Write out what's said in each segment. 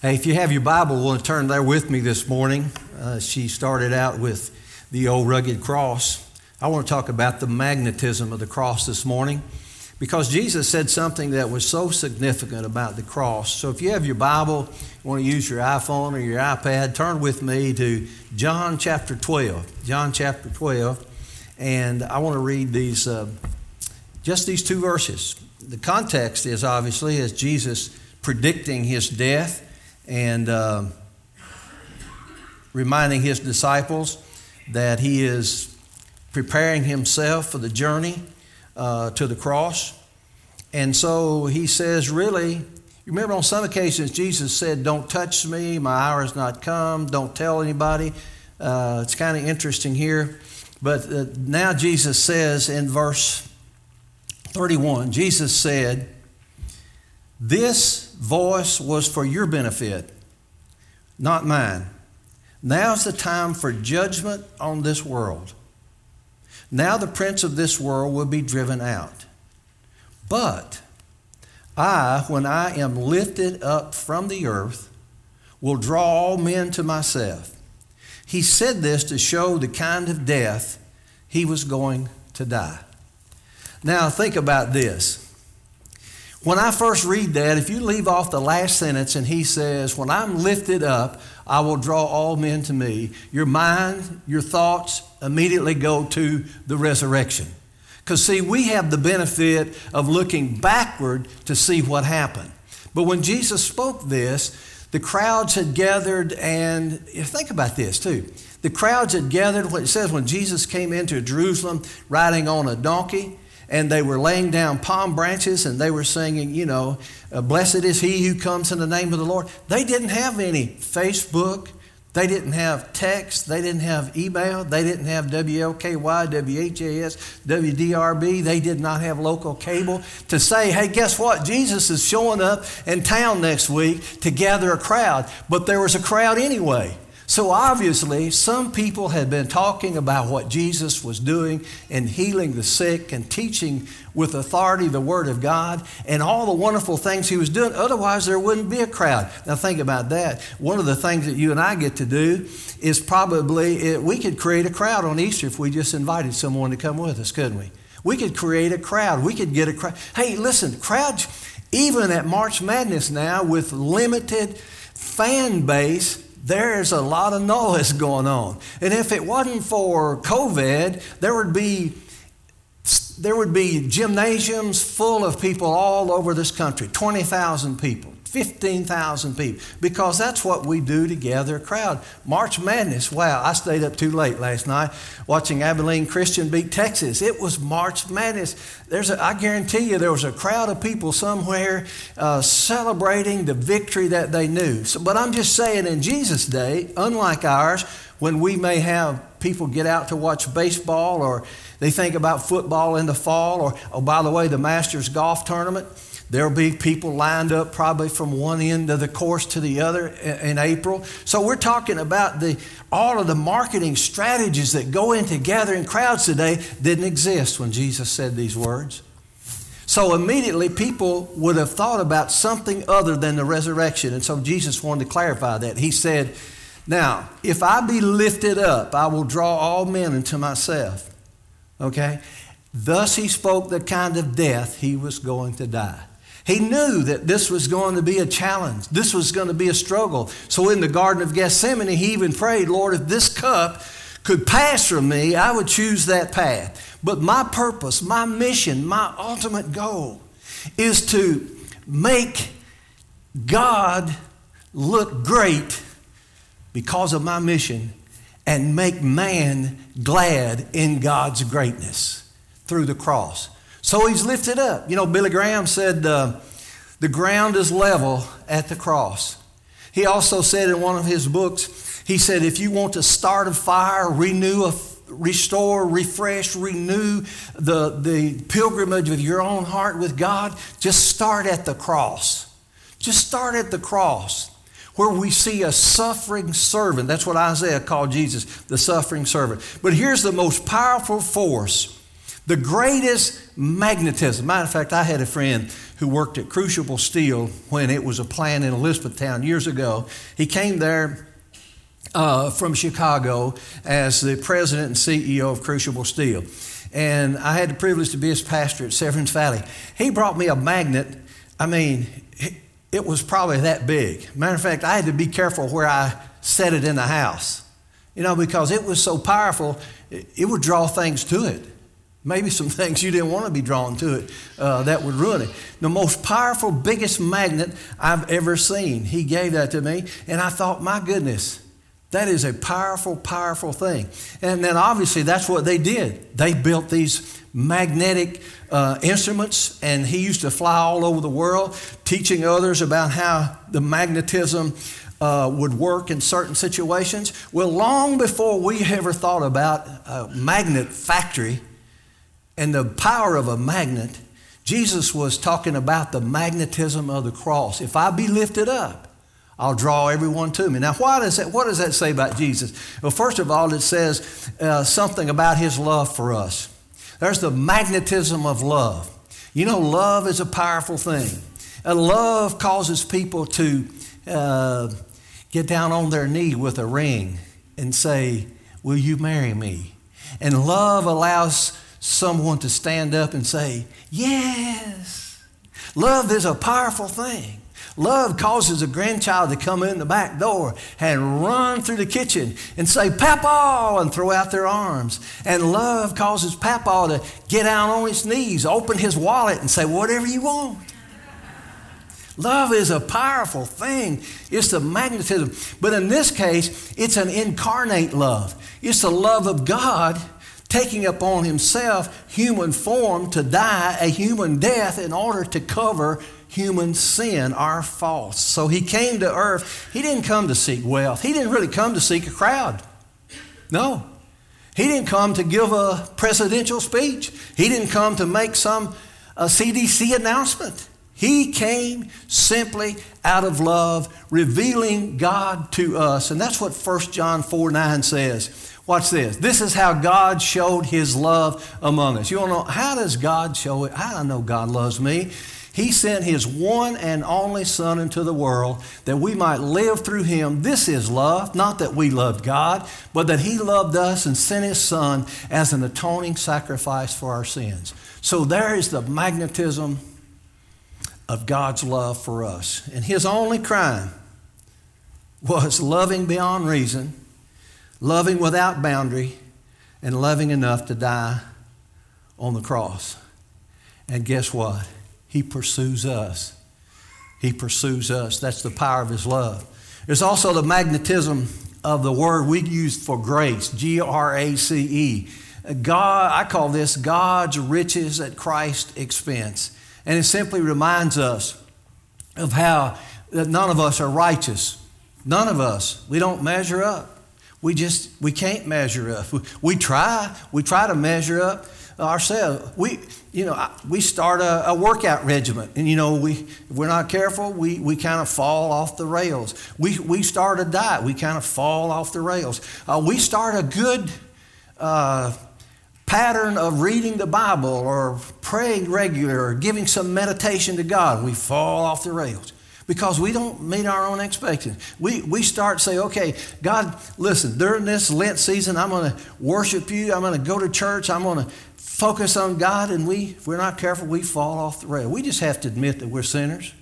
Hey, if you have your Bible, want to turn there with me this morning. Uh, she started out with the old rugged cross. I want to talk about the magnetism of the cross this morning because Jesus said something that was so significant about the cross. So if you have your Bible, you want to use your iPhone or your iPad, turn with me to John chapter 12. John chapter 12. And I want to read these, uh, just these two verses. The context is obviously as Jesus predicting his death and uh, reminding his disciples that he is preparing himself for the journey uh, to the cross. And so he says, really, remember on some occasions Jesus said, Don't touch me, my hour has not come, don't tell anybody. Uh, it's kind of interesting here. But uh, now Jesus says in verse 31, Jesus said, This voice was for your benefit, not mine. Now's the time for judgment on this world. Now the prince of this world will be driven out. But I, when I am lifted up from the earth, will draw all men to myself. He said this to show the kind of death he was going to die. Now, think about this. When I first read that, if you leave off the last sentence and he says, When I'm lifted up, I will draw all men to me, your mind, your thoughts immediately go to the resurrection. Because, see, we have the benefit of looking backward to see what happened. But when Jesus spoke this, the crowds had gathered, and think about this too. The crowds had gathered, what it says, when Jesus came into Jerusalem riding on a donkey and they were laying down palm branches and they were singing, you know, uh, blessed is he who comes in the name of the Lord. They didn't have any Facebook. They didn't have text. They didn't have email. They didn't have WLKY, WHAS, WDRB. They did not have local cable to say, hey, guess what? Jesus is showing up in town next week to gather a crowd. But there was a crowd anyway. So obviously, some people had been talking about what Jesus was doing and healing the sick and teaching with authority the Word of God and all the wonderful things he was doing. Otherwise, there wouldn't be a crowd. Now, think about that. One of the things that you and I get to do is probably it, we could create a crowd on Easter if we just invited someone to come with us, couldn't we? We could create a crowd. We could get a crowd. Hey, listen, crowds, even at March Madness now with limited fan base, there's a lot of noise going on. And if it wasn't for COVID, there would be there would be gymnasiums full of people all over this country, 20,000 people. 15,000 people because that's what we do to gather a crowd. March Madness, wow, I stayed up too late last night watching Abilene Christian beat Texas. It was March Madness. There's a, I guarantee you there was a crowd of people somewhere uh, celebrating the victory that they knew. So, but I'm just saying, in Jesus' day, unlike ours, when we may have people get out to watch baseball or they think about football in the fall or, oh, by the way, the Masters golf tournament There'll be people lined up probably from one end of the course to the other in April. So we're talking about the all of the marketing strategies that go into gathering crowds today didn't exist when Jesus said these words. So immediately people would have thought about something other than the resurrection. And so Jesus wanted to clarify that. He said, Now, if I be lifted up, I will draw all men unto myself. Okay? Thus he spoke the kind of death he was going to die. He knew that this was going to be a challenge. This was going to be a struggle. So in the Garden of Gethsemane, he even prayed, Lord, if this cup could pass from me, I would choose that path. But my purpose, my mission, my ultimate goal is to make God look great because of my mission and make man glad in God's greatness through the cross. So he's lifted up. You know, Billy Graham said uh, the ground is level at the cross. He also said in one of his books, he said, if you want to start a fire, renew a restore, refresh, renew the, the pilgrimage of your own heart with God, just start at the cross. Just start at the cross where we see a suffering servant. That's what Isaiah called Jesus, the suffering servant. But here's the most powerful force The greatest magnetism. Matter of fact, I had a friend who worked at Crucible Steel when it was a plant in Elizabethtown years ago. He came there uh, from Chicago as the president and CEO of Crucible Steel. And I had the privilege to be his pastor at Severns Valley. He brought me a magnet. I mean, it was probably that big. Matter of fact, I had to be careful where I set it in the house, you know, because it was so powerful, it would draw things to it. Maybe some things you didn't want to be drawn to it uh, that would ruin it. The most powerful, biggest magnet I've ever seen. He gave that to me, and I thought, my goodness, that is a powerful, powerful thing. And then obviously that's what they did. They built these magnetic uh, instruments, and he used to fly all over the world teaching others about how the magnetism uh, would work in certain situations. Well, long before we ever thought about a magnet factory and the power of a magnet, Jesus was talking about the magnetism of the cross. If I be lifted up, I'll draw everyone to me. Now, why does that, what does that say about Jesus? Well, first of all, it says uh, something about his love for us. There's the magnetism of love. You know, love is a powerful thing. And love causes people to uh, get down on their knee with a ring and say, Will you marry me? And love allows someone to stand up and say, Yes. Love is a powerful thing. Love causes a grandchild to come in the back door and run through the kitchen and say, Papa, and throw out their arms. And love causes Papa to get down on his knees, open his wallet, and say, Whatever you want. Love is a powerful thing. It's the magnetism. But in this case, it's an incarnate love. It's the love of God taking upon himself human form to die a human death in order to cover human sin, our faults. So he came to earth. He didn't come to seek wealth, he didn't really come to seek a crowd. No. He didn't come to give a presidential speech, he didn't come to make some a CDC announcement. He came simply out of love, revealing God to us. And that's what 1 John 4 9 says. Watch this. This is how God showed his love among us. You want to know how does God show it? Do I know God loves me? He sent His one and only Son into the world that we might live through Him. This is love, not that we loved God, but that He loved us and sent His Son as an atoning sacrifice for our sins. So there is the magnetism of God's love for us. And His only crime was loving beyond reason, loving without boundary, and loving enough to die on the cross. And guess what? He pursues us. He pursues us. That's the power of His love. There's also the magnetism of the word we use for grace, G R A C E. God, I call this God's riches at Christ's expense. And it simply reminds us of how that none of us are righteous. None of us. We don't measure up. We just, we can't measure up. We try. We try to measure up ourselves. We, you know, we start a, a, workout regimen, and you know, we if we're not careful, we, we kind of fall off the rails. We, we start a diet, we kind of fall off the rails. Uh, we start a good uh, pattern of reading the Bible or praying regular or giving some meditation to God, we fall off the rails because we don't meet our own expectations. We, we start say, okay, God, listen, during this Lent season, I'm going to worship you. I'm going to go to church. I'm going to focus on God, and we, if we're not careful, we fall off the rail. We just have to admit that we're sinners.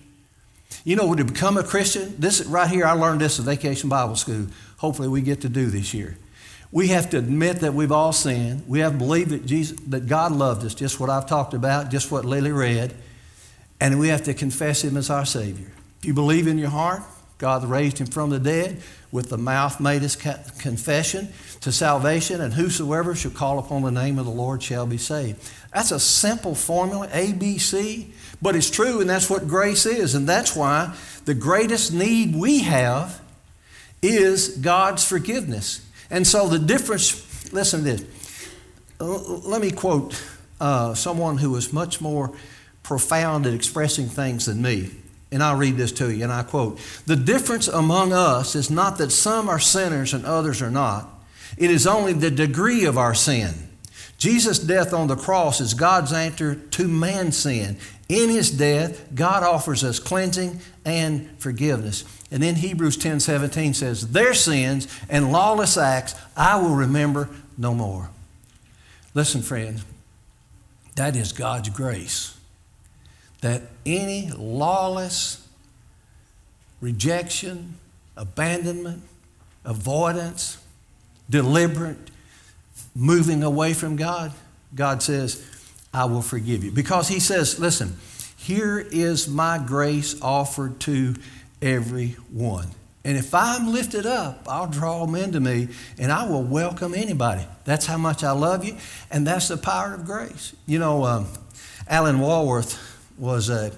You know, to become a Christian, this right here, I learned this at Vacation Bible School. Hopefully, we get to do this year. We have to admit that we've all sinned. We have to believe that Jesus, that God loved us, just what I've talked about, just what Lily read, and we have to confess Him as our Savior. You believe in your heart, God raised him from the dead, with the mouth made his confession to salvation, and whosoever shall call upon the name of the Lord shall be saved. That's a simple formula, A, B, C, but it's true, and that's what grace is. And that's why the greatest need we have is God's forgiveness. And so the difference, listen to this. Let me quote uh, someone who was much more profound at expressing things than me. And I'll read this to you, and I quote The difference among us is not that some are sinners and others are not, it is only the degree of our sin. Jesus' death on the cross is God's answer to man's sin. In his death, God offers us cleansing and forgiveness. And then Hebrews 10 17 says, Their sins and lawless acts I will remember no more. Listen, friends, that is God's grace. That any lawless rejection, abandonment, avoidance, deliberate moving away from God, God says, I will forgive you. Because He says, listen, here is my grace offered to everyone. And if I'm lifted up, I'll draw them into me and I will welcome anybody. That's how much I love you. And that's the power of grace. You know, um, Alan Walworth was a,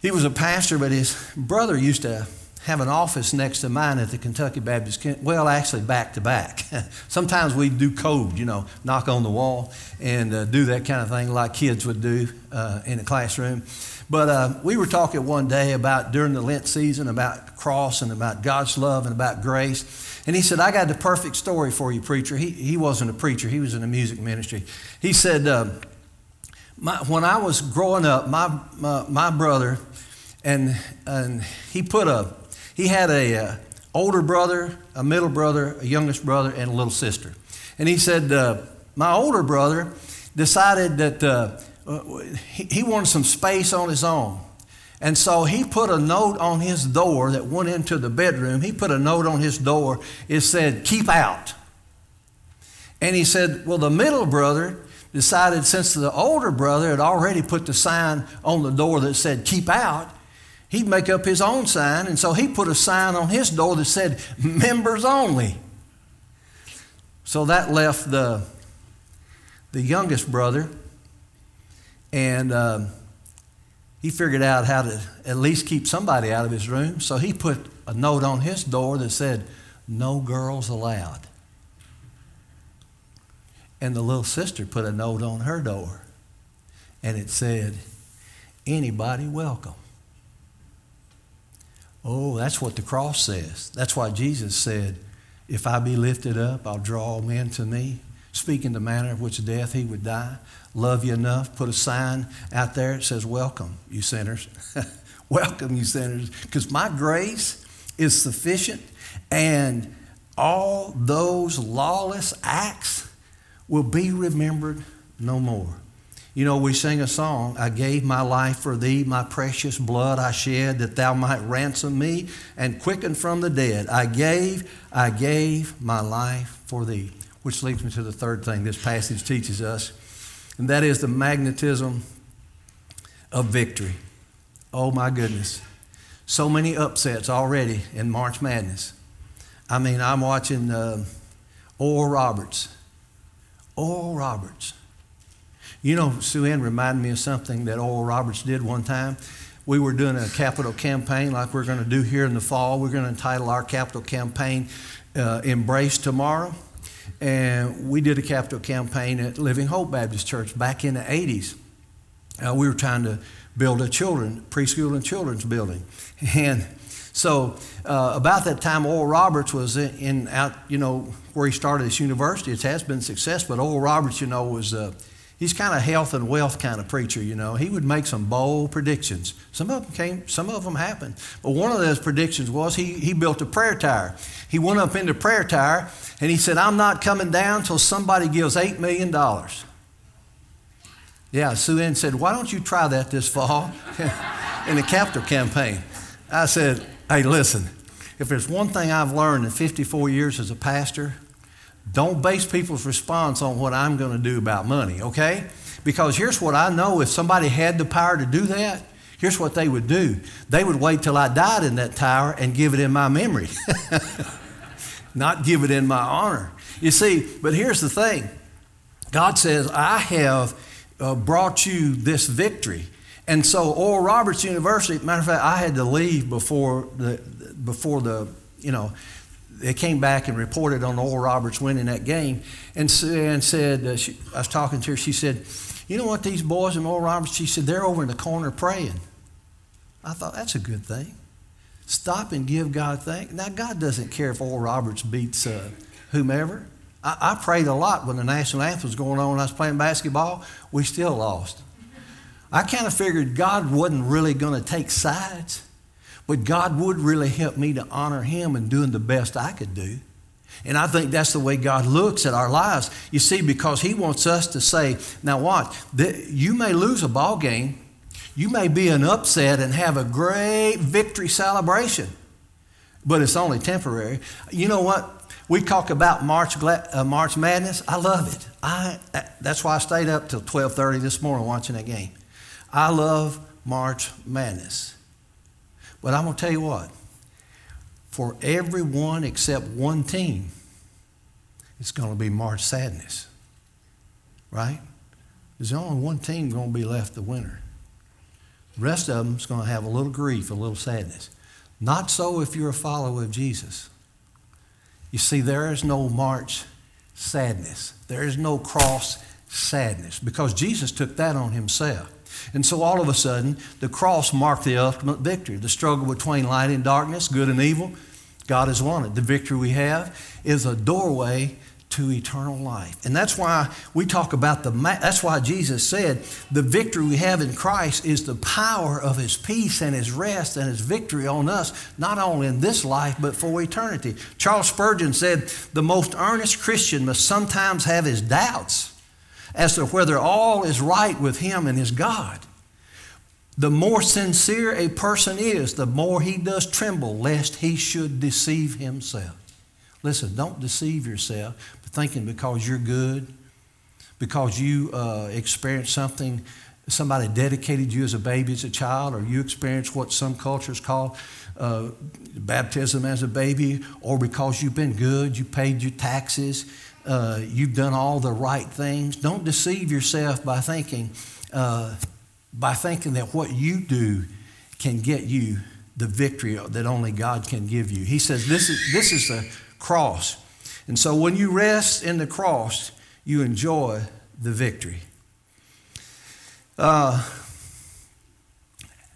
he was a pastor, but his brother used to have an office next to mine at the Kentucky Baptist, well, actually back to back. Sometimes we'd do code, you know, knock on the wall and uh, do that kind of thing like kids would do uh, in a classroom. But uh, we were talking one day about during the Lent season about cross and about God's love and about grace. And he said, I got the perfect story for you, preacher. He, he wasn't a preacher, he was in the music ministry. He said, uh, my, when I was growing up, my, my, my brother, and, and he put a he had a uh, older brother, a middle brother, a youngest brother, and a little sister. And he said, uh, my older brother decided that uh, he, he wanted some space on his own. And so he put a note on his door that went into the bedroom. He put a note on his door. It said, Keep out. And he said, Well, the middle brother decided since the older brother had already put the sign on the door that said, Keep out, he'd make up his own sign. And so he put a sign on his door that said, members only. So that left the, the youngest brother, and um, he figured out how to at least keep somebody out of his room. So he put a note on his door that said, No girls allowed. And the little sister put a note on her door, and it said, Anybody welcome. Oh, that's what the cross says. That's why Jesus said, If I be lifted up, I'll draw men to me. Speaking the manner of which death he would die. Love you enough. Put a sign out there that says, Welcome, you sinners. Welcome, you sinners. Because my grace is sufficient, and all those lawless acts will be remembered no more. You know, we sing a song, I gave my life for thee, my precious blood I shed, that thou might ransom me and quicken from the dead. I gave, I gave my life for thee. Which leads me to the third thing this passage teaches us, and that is the magnetism of victory. Oh my goodness. So many upsets already in March Madness. I mean, I'm watching uh, Oral Roberts. Oral Roberts you know, Sue Ann reminded me of something that Oral Roberts did one time. We were doing a capital campaign like we're going to do here in the fall. We're going to entitle our capital campaign uh, Embrace Tomorrow. And we did a capital campaign at Living Hope Baptist Church back in the 80s. Uh, we were trying to build a children, preschool and children's building. And so uh, about that time, Oral Roberts was in, in, out, you know, where he started his university. It has been success, but Oral Roberts, you know, was uh, he's kind of health and wealth kind of preacher, you know. He would make some bold predictions. Some of them came, some of them happened. But one of those predictions was he, he built a prayer tower. He went up into prayer tower and he said, I'm not coming down until somebody gives $8 million. Yeah, Sue Ann said, Why don't you try that this fall in the capital campaign? I said, Hey, listen, if there's one thing I've learned in 54 years as a pastor, don't base people's response on what I'm going to do about money, okay? Because here's what I know if somebody had the power to do that, here's what they would do. They would wait till I died in that tower and give it in my memory, not give it in my honor. You see, but here's the thing God says, I have uh, brought you this victory. And so, Oral Roberts University, matter of fact, I had to leave before the, before the, you know, they came back and reported on Oral Roberts winning that game and, and said, uh, she, I was talking to her, she said, You know what, these boys in Oral Roberts, she said, they're over in the corner praying. I thought, that's a good thing. Stop and give God thanks. Now, God doesn't care if Oral Roberts beats uh, whomever. I, I prayed a lot when the national anthem was going on I was playing basketball. We still lost. I kind of figured God wasn't really going to take sides, but God would really help me to honor Him and doing the best I could do. And I think that's the way God looks at our lives. You see, because He wants us to say, now what? You may lose a ball game, you may be an upset and have a great victory celebration, but it's only temporary. You know what? We talk about March, uh, March Madness. I love it. I, that's why I stayed up till 12:30 this morning watching that game. I love March Madness. But I'm going to tell you what, for everyone except one team, it's going to be March Sadness. Right? There's only one team going to be left the winner. The rest of them is going to have a little grief, a little sadness. Not so if you're a follower of Jesus. You see, there is no March sadness. There is no cross sadness because Jesus took that on himself. And so all of a sudden, the cross marked the ultimate victory. The struggle between light and darkness, good and evil, God has won it. The victory we have is a doorway to eternal life. And that's why we talk about the, that's why Jesus said the victory we have in Christ is the power of His peace and His rest and His victory on us, not only in this life, but for eternity. Charles Spurgeon said the most earnest Christian must sometimes have his doubts as to whether all is right with him and his God. The more sincere a person is, the more he does tremble lest he should deceive himself. Listen, don't deceive yourself thinking because you're good, because you uh, experienced something, somebody dedicated you as a baby, as a child, or you experienced what some cultures call uh, baptism as a baby, or because you've been good, you paid your taxes, uh, you've done all the right things. Don't deceive yourself by thinking, uh, by thinking that what you do can get you the victory that only God can give you. He says this is, this is the cross. And so when you rest in the cross, you enjoy the victory. Uh,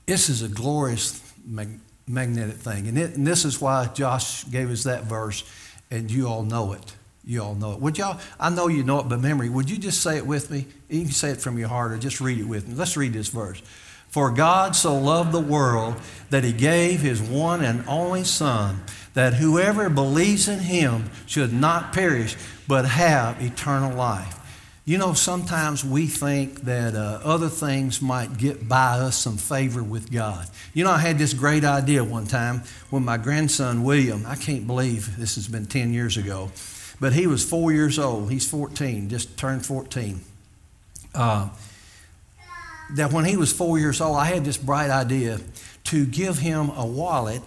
this is a glorious mag- magnetic thing. And, it, and this is why Josh gave us that verse, and you all know it. You all know it. Would y'all, I know you know it by memory. Would you just say it with me? You can say it from your heart or just read it with me. Let's read this verse. For God so loved the world that he gave his one and only Son, that whoever believes in him should not perish, but have eternal life. You know, sometimes we think that uh, other things might get by us some favor with God. You know, I had this great idea one time when my grandson William, I can't believe this has been 10 years ago, but he was four years old. He's 14, just turned 14. Uh, that when he was four years old, I had this bright idea to give him a wallet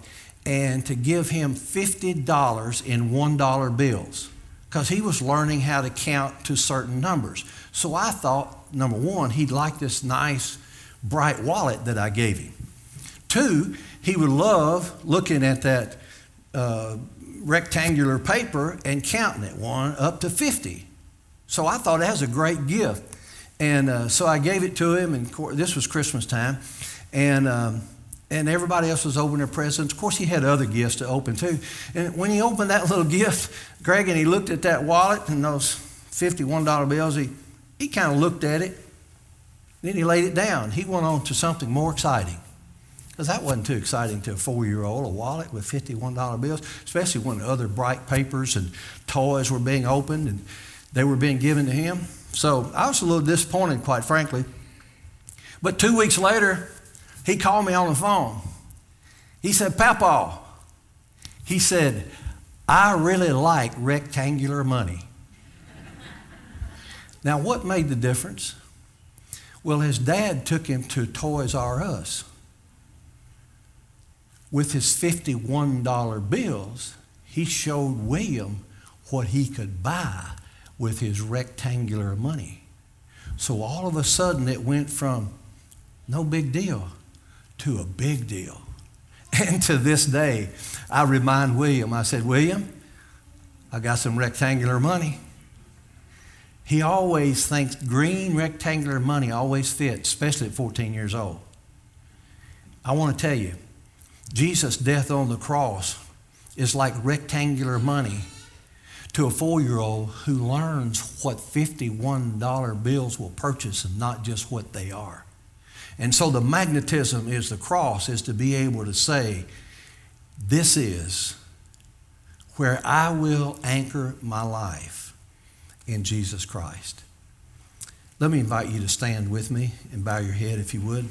and to give him $50 in $1 bills because he was learning how to count to certain numbers. So I thought, number one, he'd like this nice, bright wallet that I gave him. Two, he would love looking at that uh, rectangular paper and counting it, one up to 50. So I thought that was a great gift. And uh, so I gave it to him, and this was Christmas time. And, um, and everybody else was opening their presents. Of course, he had other gifts to open too. And when he opened that little gift, Greg, and he looked at that wallet and those $51 bills, he, he kind of looked at it. Then he laid it down. He went on to something more exciting. Because that wasn't too exciting to a four year old, a wallet with $51 bills, especially when other bright papers and toys were being opened and they were being given to him. So I was a little disappointed, quite frankly. But two weeks later, he called me on the phone. He said, Papa, he said, I really like rectangular money. now, what made the difference? Well, his dad took him to Toys R Us. With his $51 bills, he showed William what he could buy with his rectangular money. So all of a sudden it went from no big deal to a big deal. And to this day, I remind William, I said, William, I got some rectangular money. He always thinks green rectangular money always fits, especially at 14 years old. I want to tell you, Jesus' death on the cross is like rectangular money to a four year old who learns what $51 bills will purchase and not just what they are. And so the magnetism is the cross, is to be able to say, This is where I will anchor my life in Jesus Christ. Let me invite you to stand with me and bow your head if you would.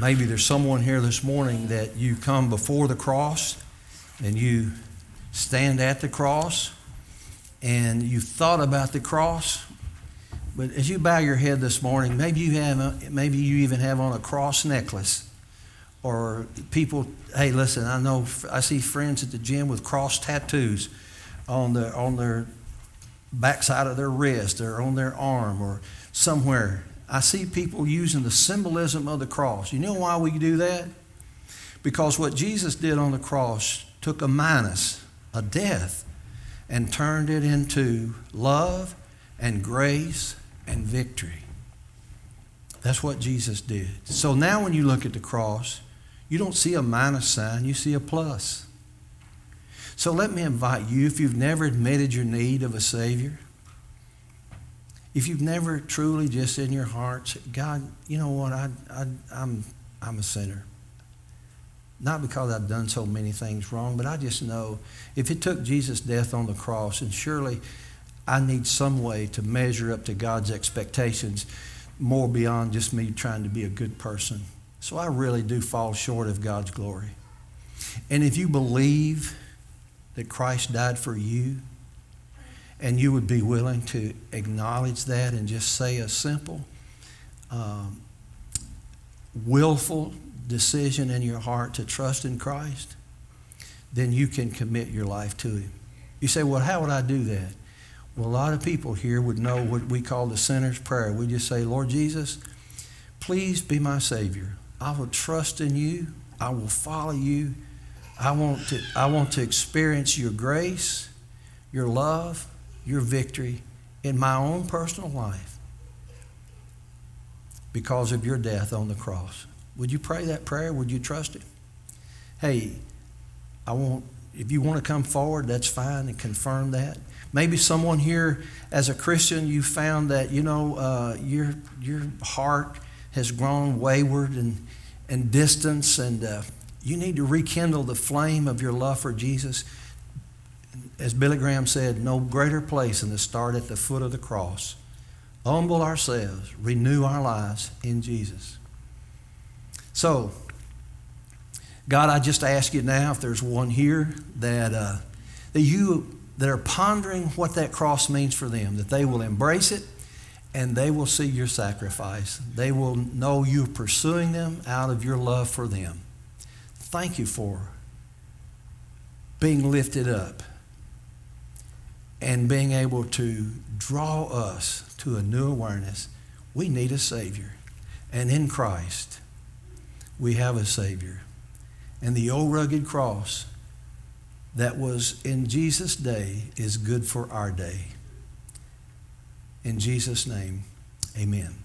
Maybe there's someone here this morning that you come before the cross and you stand at the cross and you've thought about the cross. But as you bow your head this morning, maybe you have, a, maybe you even have on a cross necklace, or people. Hey, listen, I know I see friends at the gym with cross tattoos on their on their backside of their wrist or on their arm or somewhere. I see people using the symbolism of the cross. You know why we do that? Because what Jesus did on the cross took a minus, a death, and turned it into love and grace and victory. That's what Jesus did. So now when you look at the cross, you don't see a minus sign, you see a plus. So let me invite you, if you've never admitted your need of a Savior, if you've never truly just in your heart God, you know what, I, I, I'm, I'm a sinner. Not because I've done so many things wrong, but I just know if it took Jesus' death on the cross, and surely I need some way to measure up to God's expectations more beyond just me trying to be a good person. So I really do fall short of God's glory. And if you believe that Christ died for you, and you would be willing to acknowledge that and just say a simple, um, willful decision in your heart to trust in Christ, then you can commit your life to Him. You say, well, how would I do that? Well, a lot of people here would know what we call the sinner's prayer. We just say, Lord Jesus, please be my Savior. I will trust in you. I will follow you. I want to, I want to experience your grace, your love, your victory in my own personal life because of your death on the cross. Would you pray that prayer? Would you trust it? Hey, I want if you want to come forward, that's fine and confirm that. Maybe someone here, as a Christian, you found that you know uh, your your heart has grown wayward and and distance, and uh, you need to rekindle the flame of your love for Jesus. As Billy Graham said, no greater place than to start at the foot of the cross. Humble ourselves, renew our lives in Jesus. So, God, I just ask you now if there's one here that, uh, that you that are pondering what that cross means for them, that they will embrace it and they will see your sacrifice. They will know you pursuing them out of your love for them. Thank you for being lifted up and being able to draw us to a new awareness. We need a Savior. And in Christ, we have a Savior. And the old rugged cross that was in Jesus' day is good for our day. In Jesus' name, amen.